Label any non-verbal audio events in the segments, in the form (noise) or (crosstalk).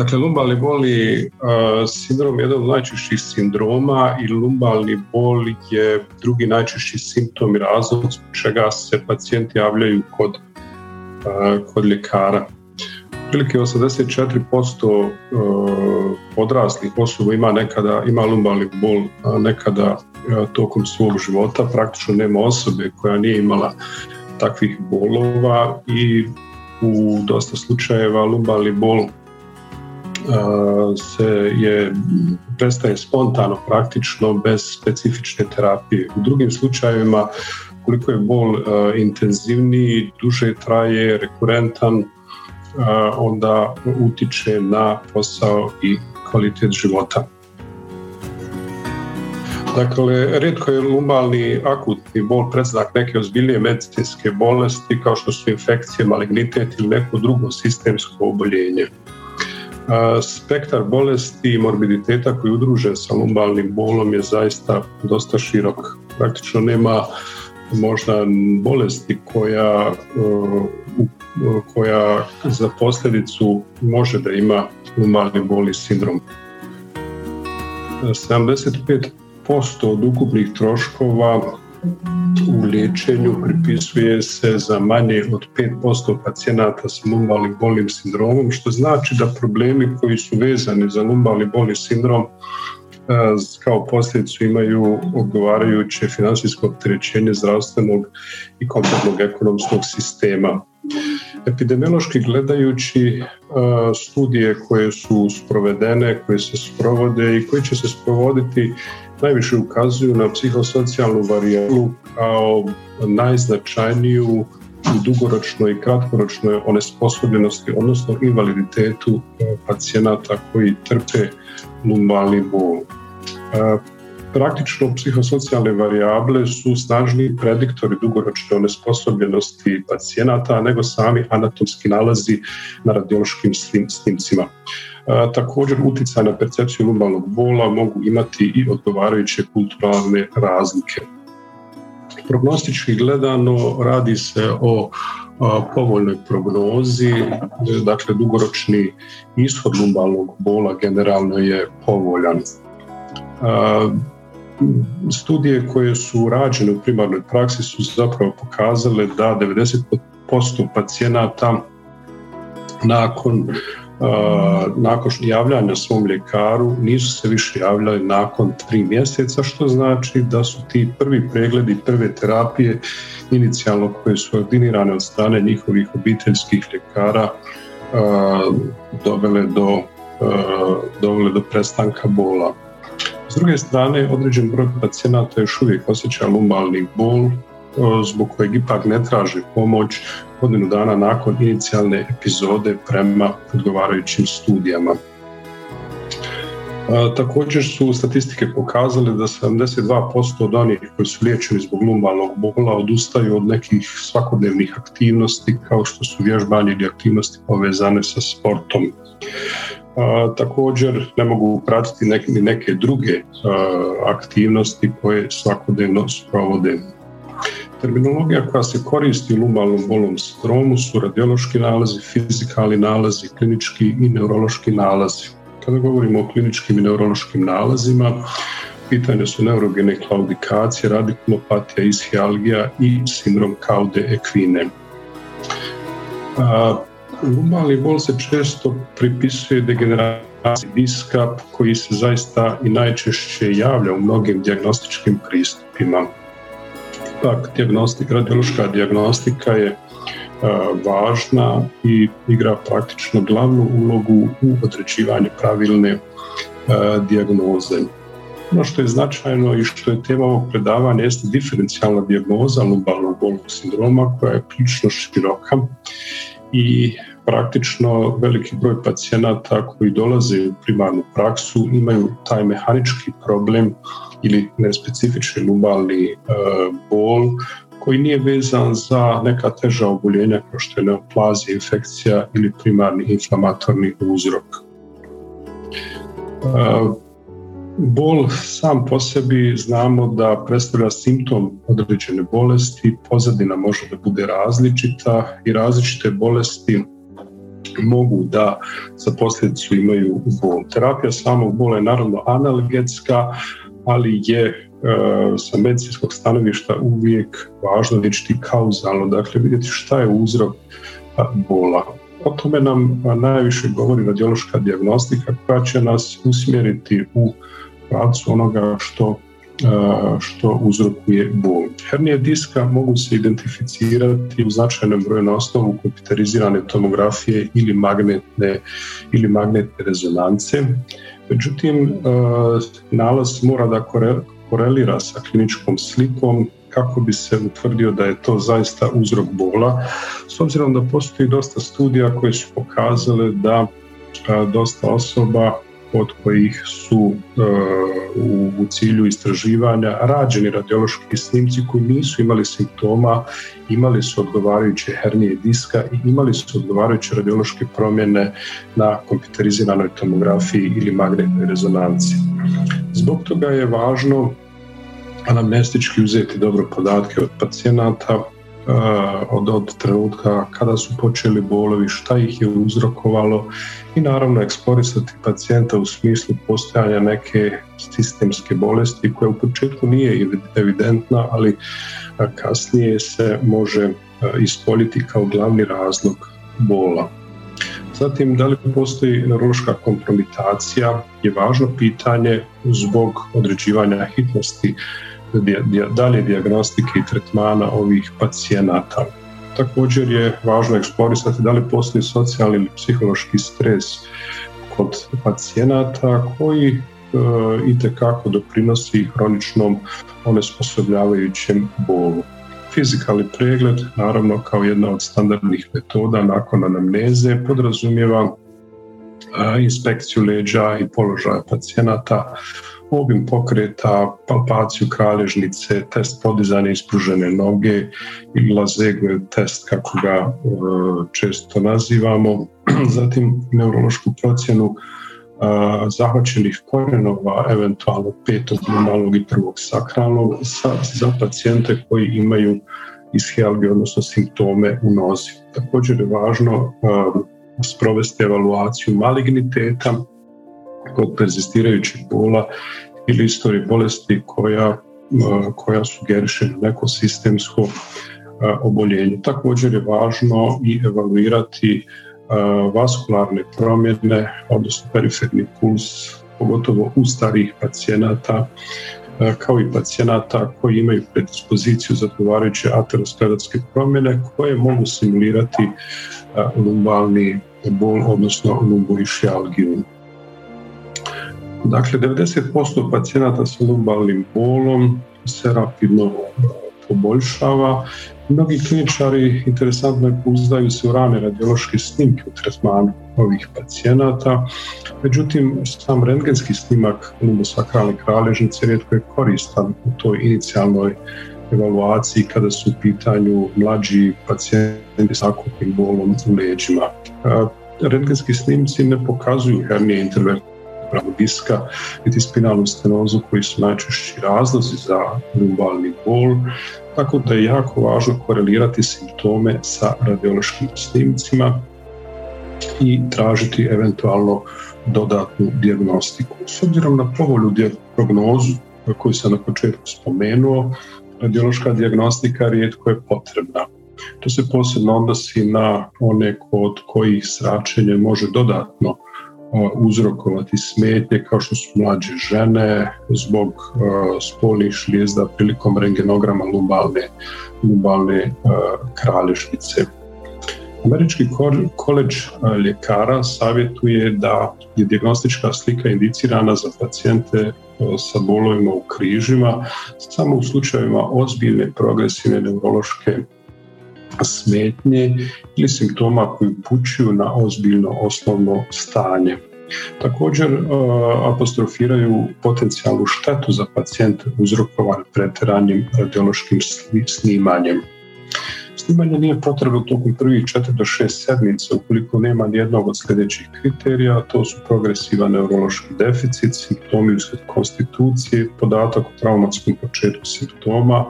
Dakle, lumbalni boli sindrom je jedan od najčešćih sindroma i lumbalni bol je drugi najčešći simptom i razlog čega se pacijenti javljaju kod, kod ljekara. Prilike 84% odraslih osoba ima nekada ima lumbalni bol nekada tokom svog života. Praktično nema osobe koja nije imala takvih bolova i u dosta slučajeva lumbalni bol se je prestaje spontano praktično bez specifične terapije. U drugim slučajevima koliko je bol intenzivniji, duže traje, rekurentan, onda utiče na posao i kvalitet života. Dakle, redko je lumbalni akutni bol predznak neke ozbiljnije medicinske bolesti kao što su infekcije, malignitet ili neko drugo sistemsko oboljenje. Spektar bolesti i morbiditeta koji je udružen sa lumbalnim bolom je zaista dosta širok. Praktično nema možda bolesti koja, koja za posljedicu može da ima lumbalni bol i sindrom. 75% od ukupnih troškova u liječenju pripisuje se za manje od 5% pacijenata s lumbalnim bolnim sindromom, što znači da problemi koji su vezani za lumbalni bolni sindrom kao posljedicu imaju odgovarajuće financijsko opterećenje zdravstvenog i kompletnog ekonomskog sistema. Epidemiološki gledajući studije koje su sprovedene, koje se sprovode i koje će se sprovoditi najviše ukazuju na psihosocijalnu varijalu kao najznačajniju u dugoročnoj i kratkoročnoj onesposobljenosti, odnosno invaliditetu e, pacijenata koji trpe lumbalni bol. E, praktično psihosocijalne varijable su snažniji prediktori dugoročne onesposobljenosti pacijenata nego sami anatomski nalazi na radiološkim snimcima. Također utjecaj na percepciju lumbalnog bola mogu imati i odgovarajuće kulturalne razlike. Prognostički gledano radi se o povoljnoj prognozi, dakle dugoročni ishod lumbalnog bola generalno je povoljan. Studije koje su rađene u primarnoj praksi su zapravo pokazale da 90% pacijenata nakon nakon javljanja svom ljekaru nisu se više javljali nakon tri mjeseca, što znači da su ti prvi pregledi, prve terapije inicijalno koje su ordinirane od strane njihovih obiteljskih ljekara dovele do, dovele do prestanka bola. S druge strane, određen broj pacijenata još uvijek osjeća lumbalni bol, zbog kojeg ipak ne traži pomoć godinu dana nakon inicijalne epizode prema odgovarajućim studijama. Također su statistike pokazale da 72% od onih koji su liječeni zbog lumbalnog bola odustaju od nekih svakodnevnih aktivnosti kao što su vježbanje ili aktivnosti povezane sa sportom. Također ne mogu pratiti neke, neke druge aktivnosti koje svakodnevno sprovode Terminologija koja se koristi u lumbalnom bolnom sindromu su radiološki nalazi, fizikalni nalazi, klinički i neurološki nalazi. Kada govorimo o kliničkim i neurološkim nalazima, pitanje su neurogene klaudikacije, radikulopatija, ishialgija i sindrom kaude ekvine. Lumbalni bol se često pripisuje degeneraciji diska koji se zaista i najčešće javlja u mnogim dijagnostičkim pristupima ipak diagnostika, radiološka dijagnostika je važna i igra praktično glavnu ulogu u određivanju pravilne dijagnoze. Ono što je značajno i što je tema ovog predavanja jeste diferencijalna dijagnoza lumbalnog bolnog sindroma koja je prilično široka i praktično veliki broj pacijenata koji dolaze u primarnu praksu imaju taj mehanički problem ili nespecifični lumbalni e, bol koji nije vezan za neka teža oboljenja kao što je neoplazija, infekcija ili primarni inflamatorni uzrok. E, Bol sam po sebi znamo da predstavlja simptom određene bolesti, pozadina može da bude različita i različite bolesti mogu da za posljedicu imaju bol. Terapija samog bola je naravno analgetska, ali je e, sa medicinskog stanovišta uvijek važno vidjeti kauzalno, dakle vidjeti šta je uzrok bola. O tome nam najviše govori radiološka dijagnostika koja će nas usmjeriti u pravcu onoga što što uzrokuje bol. Hernije diska mogu se identificirati u značajnom broju na osnovu kompjuterizirane tomografije ili magnetne ili magnetne rezonance. Međutim, nalaz mora da korelira sa kliničkom slikom kako bi se utvrdio da je to zaista uzrok bola. S obzirom da postoji dosta studija koje su pokazale da dosta osoba od kojih su e, u, cilju istraživanja rađeni radiološki snimci koji nisu imali simptoma, imali su odgovarajuće hernije diska i imali su odgovarajuće radiološke promjene na kompjuteriziranoj tomografiji ili magnetnoj rezonanci. Zbog toga je važno anamnestički uzeti dobro podatke od pacijenata, od, od trenutka kada su počeli bolovi, šta ih je uzrokovalo i naravno eksplorisati pacijenta u smislu postojanja neke sistemske bolesti koja u početku nije evidentna, ali kasnije se može ispoljiti kao glavni razlog bola. Zatim, da li postoji neurološka kompromitacija je važno pitanje zbog određivanja hitnosti dalje diagnostike i tretmana ovih pacijenata. Također je važno eksplorisati da li postoji socijalni ili psihološki stres kod pacijenata koji e, i tekako doprinosi hroničnom onesposobljavajućem bolu. Fizikalni pregled, naravno kao jedna od standardnih metoda nakon anamneze, podrazumijeva inspekciju leđa i položaja pacijenata, obim pokreta, palpaciju kralježnice, test podizanja ispružene noge ili Lazegwe test kako ga e, često nazivamo, (clears throat) zatim neurološku procjenu e, zahvaćenih korenova, eventualno petog lumalnog i prvog sakralnog za pacijente koji imaju ishialge, odnosno simptome u nozi. Također je važno e, sprovesti evaluaciju maligniteta kod persistirajućih bola ili istorije bolesti koja, koja sugeriše neko sistemsko oboljenje. Također je važno i evaluirati vaskularne promjene, odnosno periferni puls, pogotovo u starih pacijenata, kao i pacijenata koji imaju predispoziciju za odgovarajuće ateroskleratske promjene koje mogu simulirati lumbalni bol, odnosno lumboišialgiju. Dakle, 90% pacijenata sa lumbalnim bolom se rapidno poboljšava. Mnogi kliničari interesantno je pouzdaju se u rane radiološke snimke u tretmanu ovih pacijenata. Međutim, sam rentgenski snimak lumbosakralne kralježnice rijetko je koristan u toj inicijalnoj evaluaciji kada su u pitanju mlađi pacijenti s akutnim bolom u leđima. Rentgenski snimci ne pokazuju hernije intervertebralnog diska niti spinalnu stenozu koji su najčešći razlozi za lumbalni bol, tako da je jako važno korelirati simptome sa radiološkim snimcima i tražiti eventualno dodatnu dijagnostiku. S obzirom na povolju prognozu koju sam na početku spomenuo, radiološka dijagnostika rijetko je potrebna. To se posebno odnosi na one kod kojih sračenje može dodatno uzrokovati smetnje kao što su mlađe žene zbog spolnih šlijezda prilikom rengenograma lumbalne, lumbalne kralježnice. Američki koleđ ljekara savjetuje da je dijagnostička slika indicirana za pacijente sa bolovima u križima samo u slučajevima ozbiljne progresivne neurološke smetnje ili simptoma koji upućuju na ozbiljno osnovno stanje. Također apostrofiraju potencijalnu štetu za pacijente uzrokovanu pretjeranjem radiološkim snimanjem. Snimanje nije potrebno tokom prvih 4 do 6 sedmica ukoliko nema nijednog od sljedećih kriterija, to su progresivan neurološki deficit, simptomi uslijed konstitucije, podatak o traumatskom početku simptoma,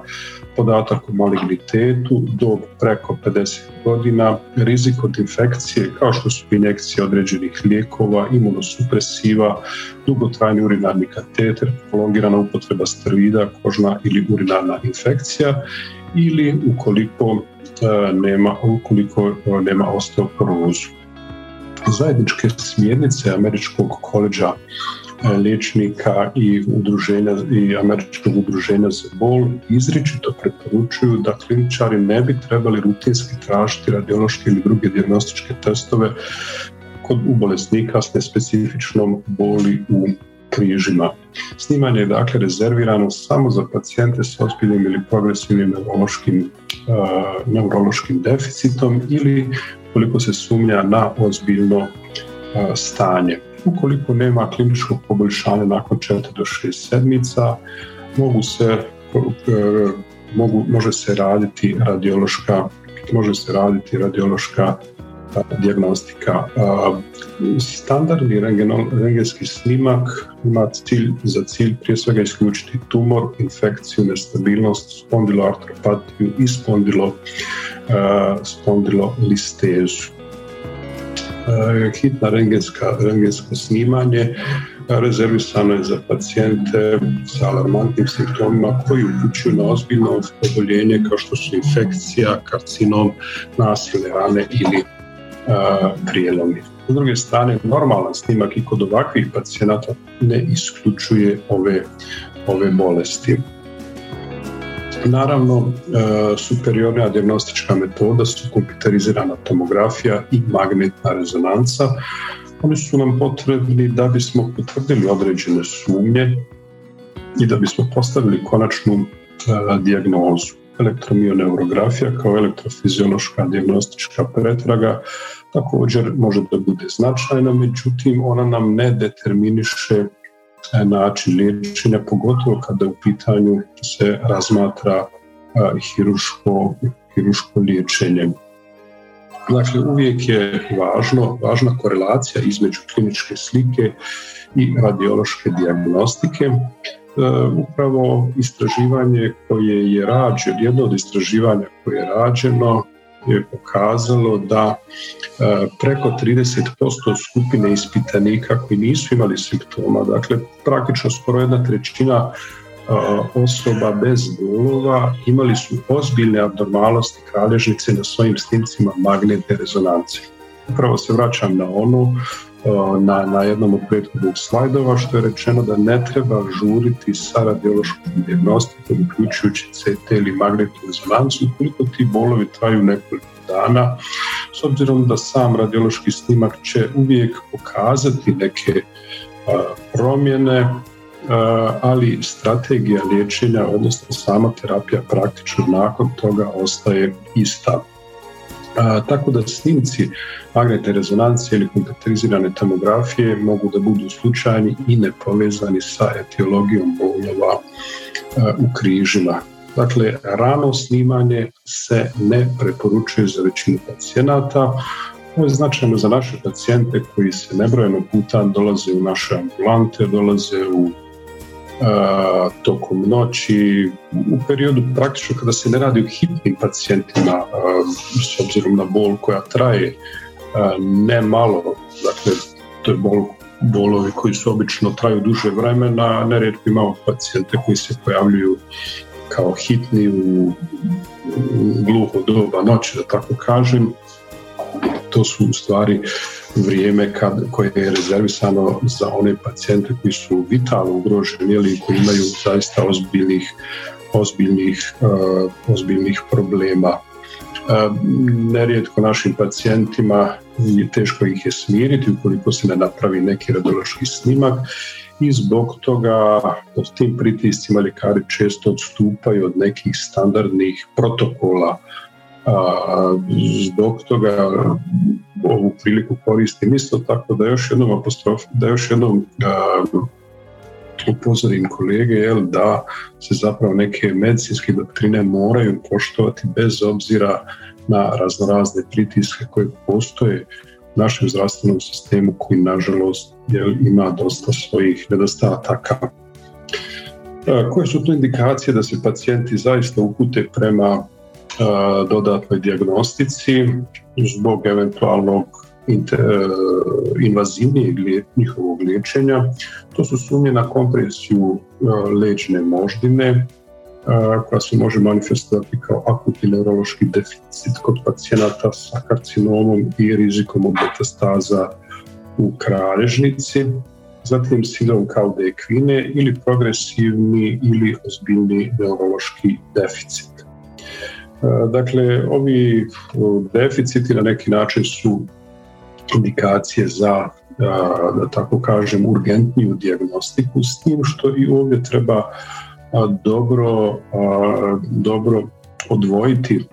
podatak o malignitetu, dob preko 50 godina, rizik od infekcije kao što su injekcije određenih lijekova, imunosupresiva, dugotrajni urinarni kateter, prolongirana upotreba steroida, kožna ili urinarna infekcija ili ukoliko e, nema, ukoliko nema osteoporozu. Zajedničke smjernice Američkog koleđa e, liječnika i udruženja i američkog udruženja za bol izričito preporučuju da kliničari ne bi trebali rutinski tražiti radiološke ili druge dijagnostičke testove kod u bolesnika s nespecifičnom boli u križima. Snimanje je dakle rezervirano samo za pacijente s ozbiljnim ili progresivnim neurološkim, uh, deficitom ili koliko se sumnja na ozbiljno stanje. Ukoliko nema kliničkog poboljšanja nakon 4 do 6 sedmica, mogu se, uh, mogu, može se raditi radiološka može se raditi radiološka dijagnostika. Standardni rengenski snimak ima cilj za cilj prije svega isključiti tumor, infekciju, nestabilnost, spondiloartropatiju i spondilo, spondilolistezu. Hitna rengenska, rengensko snimanje rezervisano je za pacijente sa alarmantnim simptomima koji upućuju na ozbiljno oboljenje kao što su infekcija, karcinom, nasilne rane ili prijelomi. S druge strane, normalan snimak i kod ovakvih pacijenata ne isključuje ove, ove bolesti. Naravno, superiorna diagnostička metoda su kompjuterizirana tomografija i magnetna rezonanca. Oni su nam potrebni da bismo potvrdili određene sumnje i da bismo postavili konačnu dijagnozu elektromioneurografija kao elektrofiziološka diagnostička pretraga također može da bude značajna, međutim ona nam ne determiniše e, način liječenja, pogotovo kada u pitanju se razmatra hiruško, hiruško liječenje. Dakle, uvijek je važno, važna korelacija između kliničke slike i radiološke diagnostike. E, upravo istraživanje koje je rađeno, jedno od istraživanja koje je rađeno je pokazalo da e, preko 30% skupine ispitanika koji nisu imali simptoma, dakle praktično skoro jedna trećina e, osoba bez bolova imali su ozbiljne abnormalnosti kralježnice na svojim snimcima magnetne rezonance. Upravo se vraćam na ono na, na jednom od prethodnih slajdova što je rečeno da ne treba žuriti sa radiološkom diagnostikom uključujući CT ili magnetnu rezonancu ukoliko ti bolovi traju nekoliko dana s obzirom da sam radiološki snimak će uvijek pokazati neke promjene ali strategija liječenja odnosno sama terapija praktično nakon toga ostaje ista tako da snimci magnetne rezonancije ili kompjuterizirane tomografije mogu da budu slučajni i nepovezani sa etiologijom bolova u križima. Dakle, rano snimanje se ne preporučuje za većinu pacijenata. Ovo je značajno za naše pacijente koji se nebrojeno puta dolaze u naše ambulante, dolaze u tokom noći, u periodu praktično kada se ne radi o hitnim pacijentima s obzirom na bol koja traje ne malo, dakle to je bol, bolovi koji su obično traju duže vremena, nerijetko imamo pacijente koji se pojavljuju kao hitni u gluho doba noći, da tako kažem. To su u stvari vrijeme kad, koje je rezervisano za one pacijente koji su vitalno ugroženi ili koji imaju zaista ozbiljnih, ozbiljnih, uh, ozbiljnih problema. Uh, nerijetko našim pacijentima teško ih je smiriti ukoliko se ne napravi neki radiološki snimak i zbog toga pod tim pritiscima ljekari često odstupaju od nekih standardnih protokola A, zbog toga ovu priliku koristim isto tako da još jednom apostrof, da još jednom a, upozorim kolege jel, da se zapravo neke medicinske doktrine moraju poštovati bez obzira na raznorazne pritiske koje postoje u našem zdravstvenom sistemu koji nažalost jel, ima dosta svojih nedostataka. Koje su to indikacije da se pacijenti zaista upute prema dodatnoj dijagnostici zbog eventualnog e, invazivnijeg njihovog liječenja. To su sumnje na kompresiju e, leđne moždine e, koja se može manifestovati kao akutni neurološki deficit kod pacijenata sa karcinomom i rizikom od metastaza u kralježnici, zatim sindrom kao dekvine ili progresivni ili ozbiljni neurološki deficit. Dakle, ovi deficiti na neki način su indikacije za, da tako kažem, urgentniju diagnostiku, s tim što i ovdje treba dobro, dobro odvojiti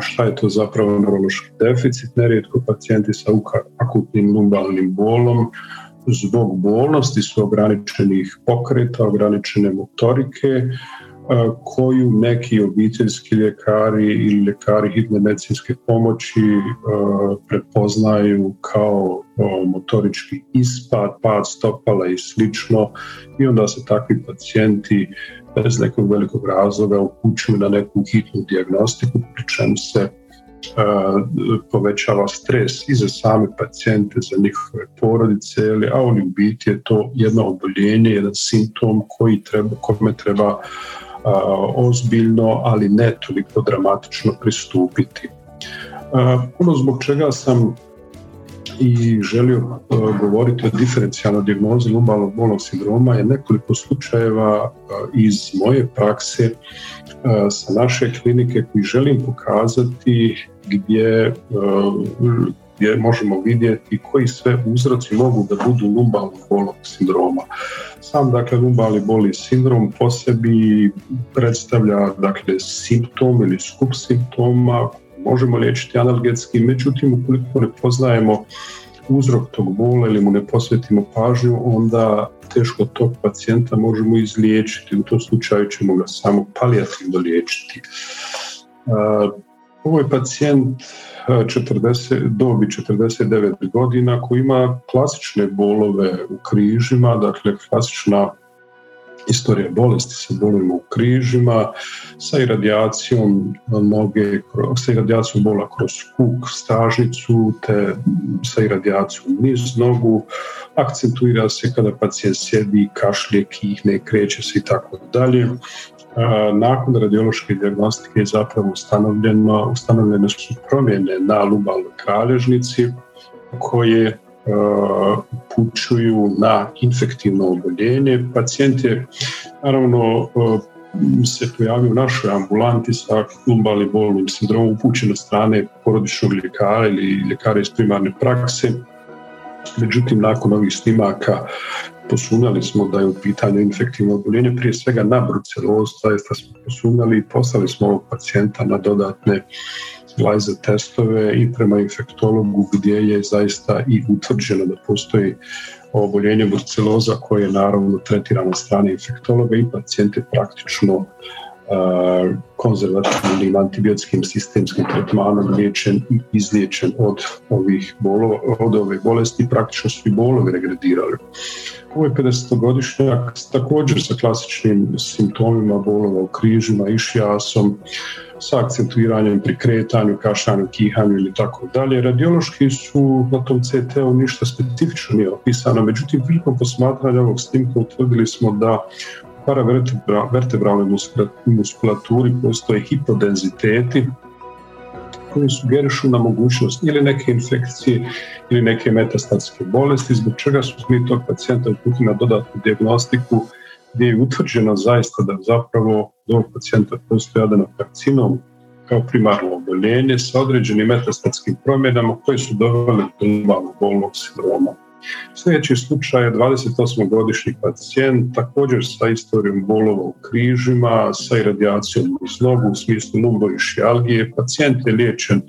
šta je to zapravo neurološki deficit. Nerijetko pacijenti sa akutnim lumbalnim bolom zbog bolnosti su ograničenih pokreta, ograničene motorike, koju neki obiteljski ljekari ili ljekari hitne medicinske pomoći prepoznaju kao motorički ispad, pad stopala i slično. I onda se takvi pacijenti bez nekog velikog razloga upućuju na neku hitnu dijagnostiku pri čemu se povećava stres i za same pacijente, za njihove porodice, a u biti je to jedno oboljenje, jedan simptom koji treba, kome treba ozbiljno, ali ne toliko dramatično pristupiti. Ono zbog čega sam i želio govoriti o diferencijalnoj dijagnozi lumbalnog bolnog sindroma je nekoliko slučajeva iz moje prakse sa naše klinike koji želim pokazati gdje gdje možemo vidjeti koji sve uzroci mogu da budu lumbalnog bolnog sindroma. Sam dakle lumbalni bolni sindrom po sebi predstavlja dakle simptom ili skup simptoma možemo liječiti analgetski, međutim ukoliko ne poznajemo uzrok tog bola ili mu ne posvetimo pažnju, onda teško tog pacijenta možemo izliječiti. U tom slučaju ćemo ga samo palijativno liječiti. Ovo je pacijent 40, dobi 49 godina koji ima klasične bolove u križima, dakle klasična istorija bolesti sa bolovima u križima, sa iradijacijom noge, sa iradijacijom bola kroz kuk, stažnicu, te sa iradijacijom niz nogu, akcentuira se kada pacijent sjedi, kašlje, kihne, kreće se i tako dalje. Nakon radiološke diagnostike je zapravo ustanovljeno, ustanovljene su promjene na lubalnoj kralježnici koje upućuju na infektivno oboljenje. Pacijent je naravno se pojavio u našoj ambulanti sa lumbalnim bolnim sindromom upućen od strane porodičnog ljekara ili ljekara iz primarne prakse. Međutim, nakon ovih snimaka posumnjali smo da je u pitanju infektivno oboljenje, prije svega na brucelozu, zaista smo posumnjali i poslali smo ovog pacijenta na dodatne lajze testove i prema infektologu gdje je zaista i utvrđeno da postoji oboljenje bruceloza koje je naravno tretirano strane infektologa i pacijent je praktično konzervativnim antibiotskim sistemskim tretmanom liječen i izliječen od ovih ove bolesti praktično su i bolovi regredirali. Ovo je 50-godišnjak također sa klasičnim simptomima bolova u križima, išjasom, sa akcentuiranjem pri kretanju, kašanju, kihanju ili tako dalje. Radiološki su na tom CT-u ništa specifično nije opisano, međutim prilikom posmatranja ovog snimka utvrdili smo da paravertebralnoj muskulaturi postoje hipodenziteti koji sugerišu na mogućnost ili neke infekcije ili neke metastatske bolesti, zbog čega su mi tog pacijenta uputili na dodatnu diagnostiku gdje je utvrđeno zaista da zapravo do pacijenta postoji adenokarcinom kao primarno oboljenje sa određenim metastatskim promjenama koje su dovele do lumbalnog bolnog sindroma. Sljedeći slučaj je 28-godišnji pacijent, također sa istorijom bolova u križima, sa iradijacijom iz nogu u smislu lumboišijalgije. Pacijent je liječen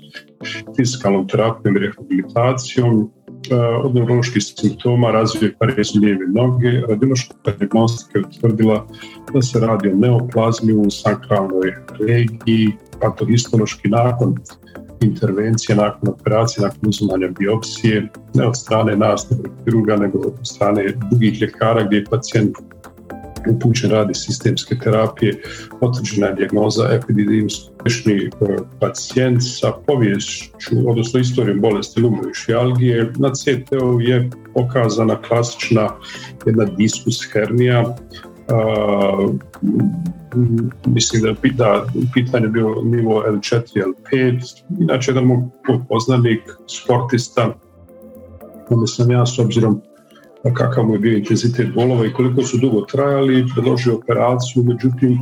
fiskalnom terapijom i rehabilitacijom, e, od neuroloških simptoma razvije parezu lijeve noge. Radiološka diagnostika je utvrdila da se radi o neoplazmi u sakralnoj regiji, patohistološki nakon intervencije nakon operacije, nakon uzimanja biopsije, ne od strane nas, druga, nego od strane drugih ljekara gdje je pacijent upućen radi sistemske terapije, potvrđena je dijagnoza epididimski e, pacijent sa poviješću, odnosno istorijom bolesti lumboišijalgije. Na CT-u je pokazana klasična jedna diskus hernija, mislim da, da u pitanju bio nivo L4, L5, inače jedan moj poznanik, sportista, onda sam ja s obzirom na kakav mu je bio intenzitet bolova i koliko su dugo trajali, predložio operaciju, međutim,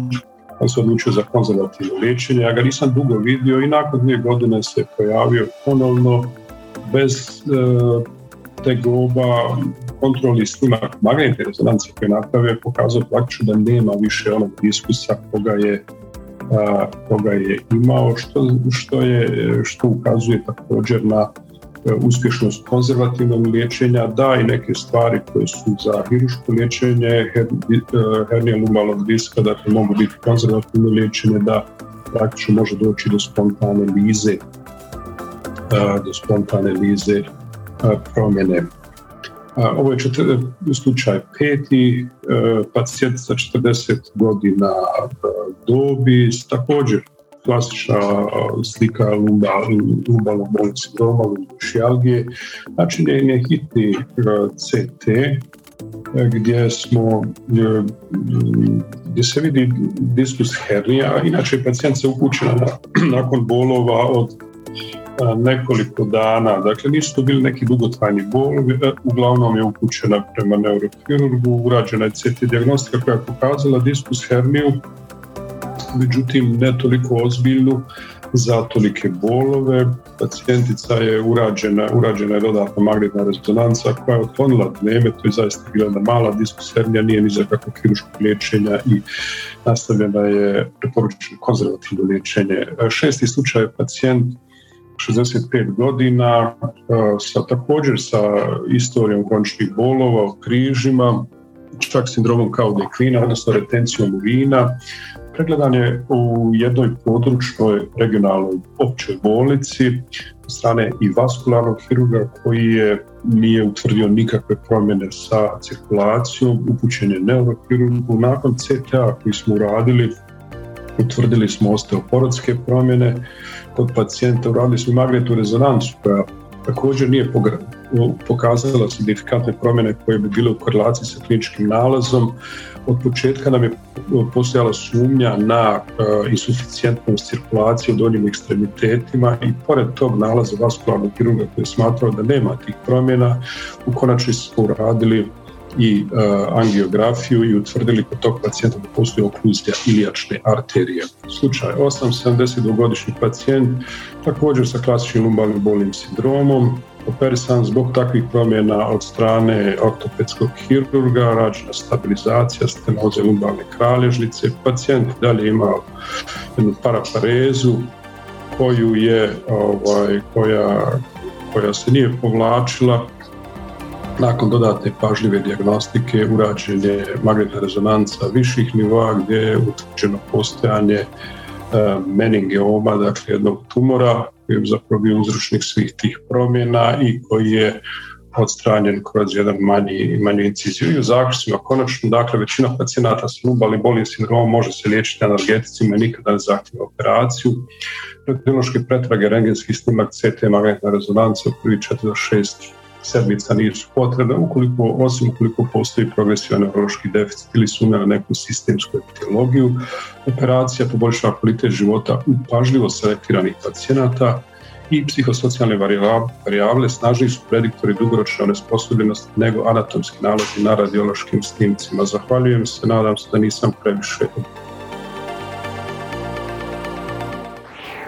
on se odlučio za konzervativno liječenje. Ja ga nisam dugo vidio i nakon dvije godine se pojavio ponovno bez e, tegoba, kontrolni snimak magnetne rezonancije koje napravio pokazao praktično da nema više onog diskusa koga je koga je imao, što, što, je, što ukazuje također na e, uspješnost konzervativnog liječenja, da i neke stvari koje su za hiruško liječenje her, e, hernija lumalog diska, dakle mogu biti konzervativno liječenje, da praktično može doći do spontane lize, do spontane lize promjene. Ovo je slučaj peti, e, pacijent sa 40 godina dobi, također klasična slika lumbalnog bolnog sindroma. Znači je hitni CT gdje smo gdje se vidi diskus hernija, inače pacijent se upućena (clears throat) nakon bolova od nekoliko dana, dakle nisu to bili neki dugotrajni bolovi, e, uglavnom je upućena prema neurokirurgu, urađena je CT diagnostika koja je pokazala diskus herniju, međutim ne toliko ozbiljnu za tolike bolove. Pacijentica je urađena, urađena je dodatna magnetna rezonanca koja je otklonila dneve, to je zaista bila jedna mala diskus hernija, nije ni za kirurško liječenja i nastavljena je preporučeno konzervativno liječenje. E, šesti slučaj je pacijent 65 godina, sa, također sa istorijom kroničnih bolova, križima, čak sindromom kao dekvina, odnosno retencijom urina. Pregledan je u jednoj područnoj regionalnoj općoj bolnici od strane i vaskularnog hirurga koji je nije utvrdio nikakve promjene sa cirkulacijom, upućen je neurohirurgu. Nakon CTA koji smo uradili, utvrdili smo osteoporotske promjene, kod pacijenta uradili smo magnetnu rezonancu koja također nije pokazala signifikantne promjene koje bi bile u korelaciji sa kliničkim nalazom. Od početka nam je postojala sumnja na uh, insuficijentnost cirkulacije u donjim ekstremitetima i pored tog nalaza vaskularnog kirurga koji je smatrao da nema tih promjena, u konačnici smo uradili i uh, angiografiju i utvrdili kod tog pacijenta da postoji okluzija ilijačne arterije. Slučaj 8-72-godišnji pacijent također sa klasičnim lumbalnim bolnim sindromom, operisan zbog takvih promjena od strane ortopedskog hirurga, rađena stabilizacija stenoze lumbalne kralježnice. Pacijent dalje imao jednu paraparezu koju je, ovaj, koja, koja se nije povlačila nakon dodatne pažljive diagnostike urađen je magnetna rezonanca viših nivoa gdje je utvrđeno postojanje e, meningeoma, dakle jednog tumora koji je zapravo bio uzročnik svih tih promjena i koji je odstranjen kroz jedan manji, manju inciziju. I u zaključcima konačno, dakle, većina pacijenata s lubali bolim sindromom može se liječiti analgeticima i nikada ne zahtjeva operaciju. Radiološke pretrage, rengenski snimak, CT, magnetna rezonanca u prvi 4 do 6 sedmica nisu potrebne ukoliko, osim ukoliko postoji progresivan neurološki deficit ili sumnja na neku sistemsku epidemiologiju. Operacija poboljšava kvalitet života u pažljivo selektiranih pacijenata i psihosocijalne varijable snažniji su prediktori dugoročne nesposobljenosti nego anatomski nalazi na radiološkim snimcima. Zahvaljujem se, nadam se da nisam previše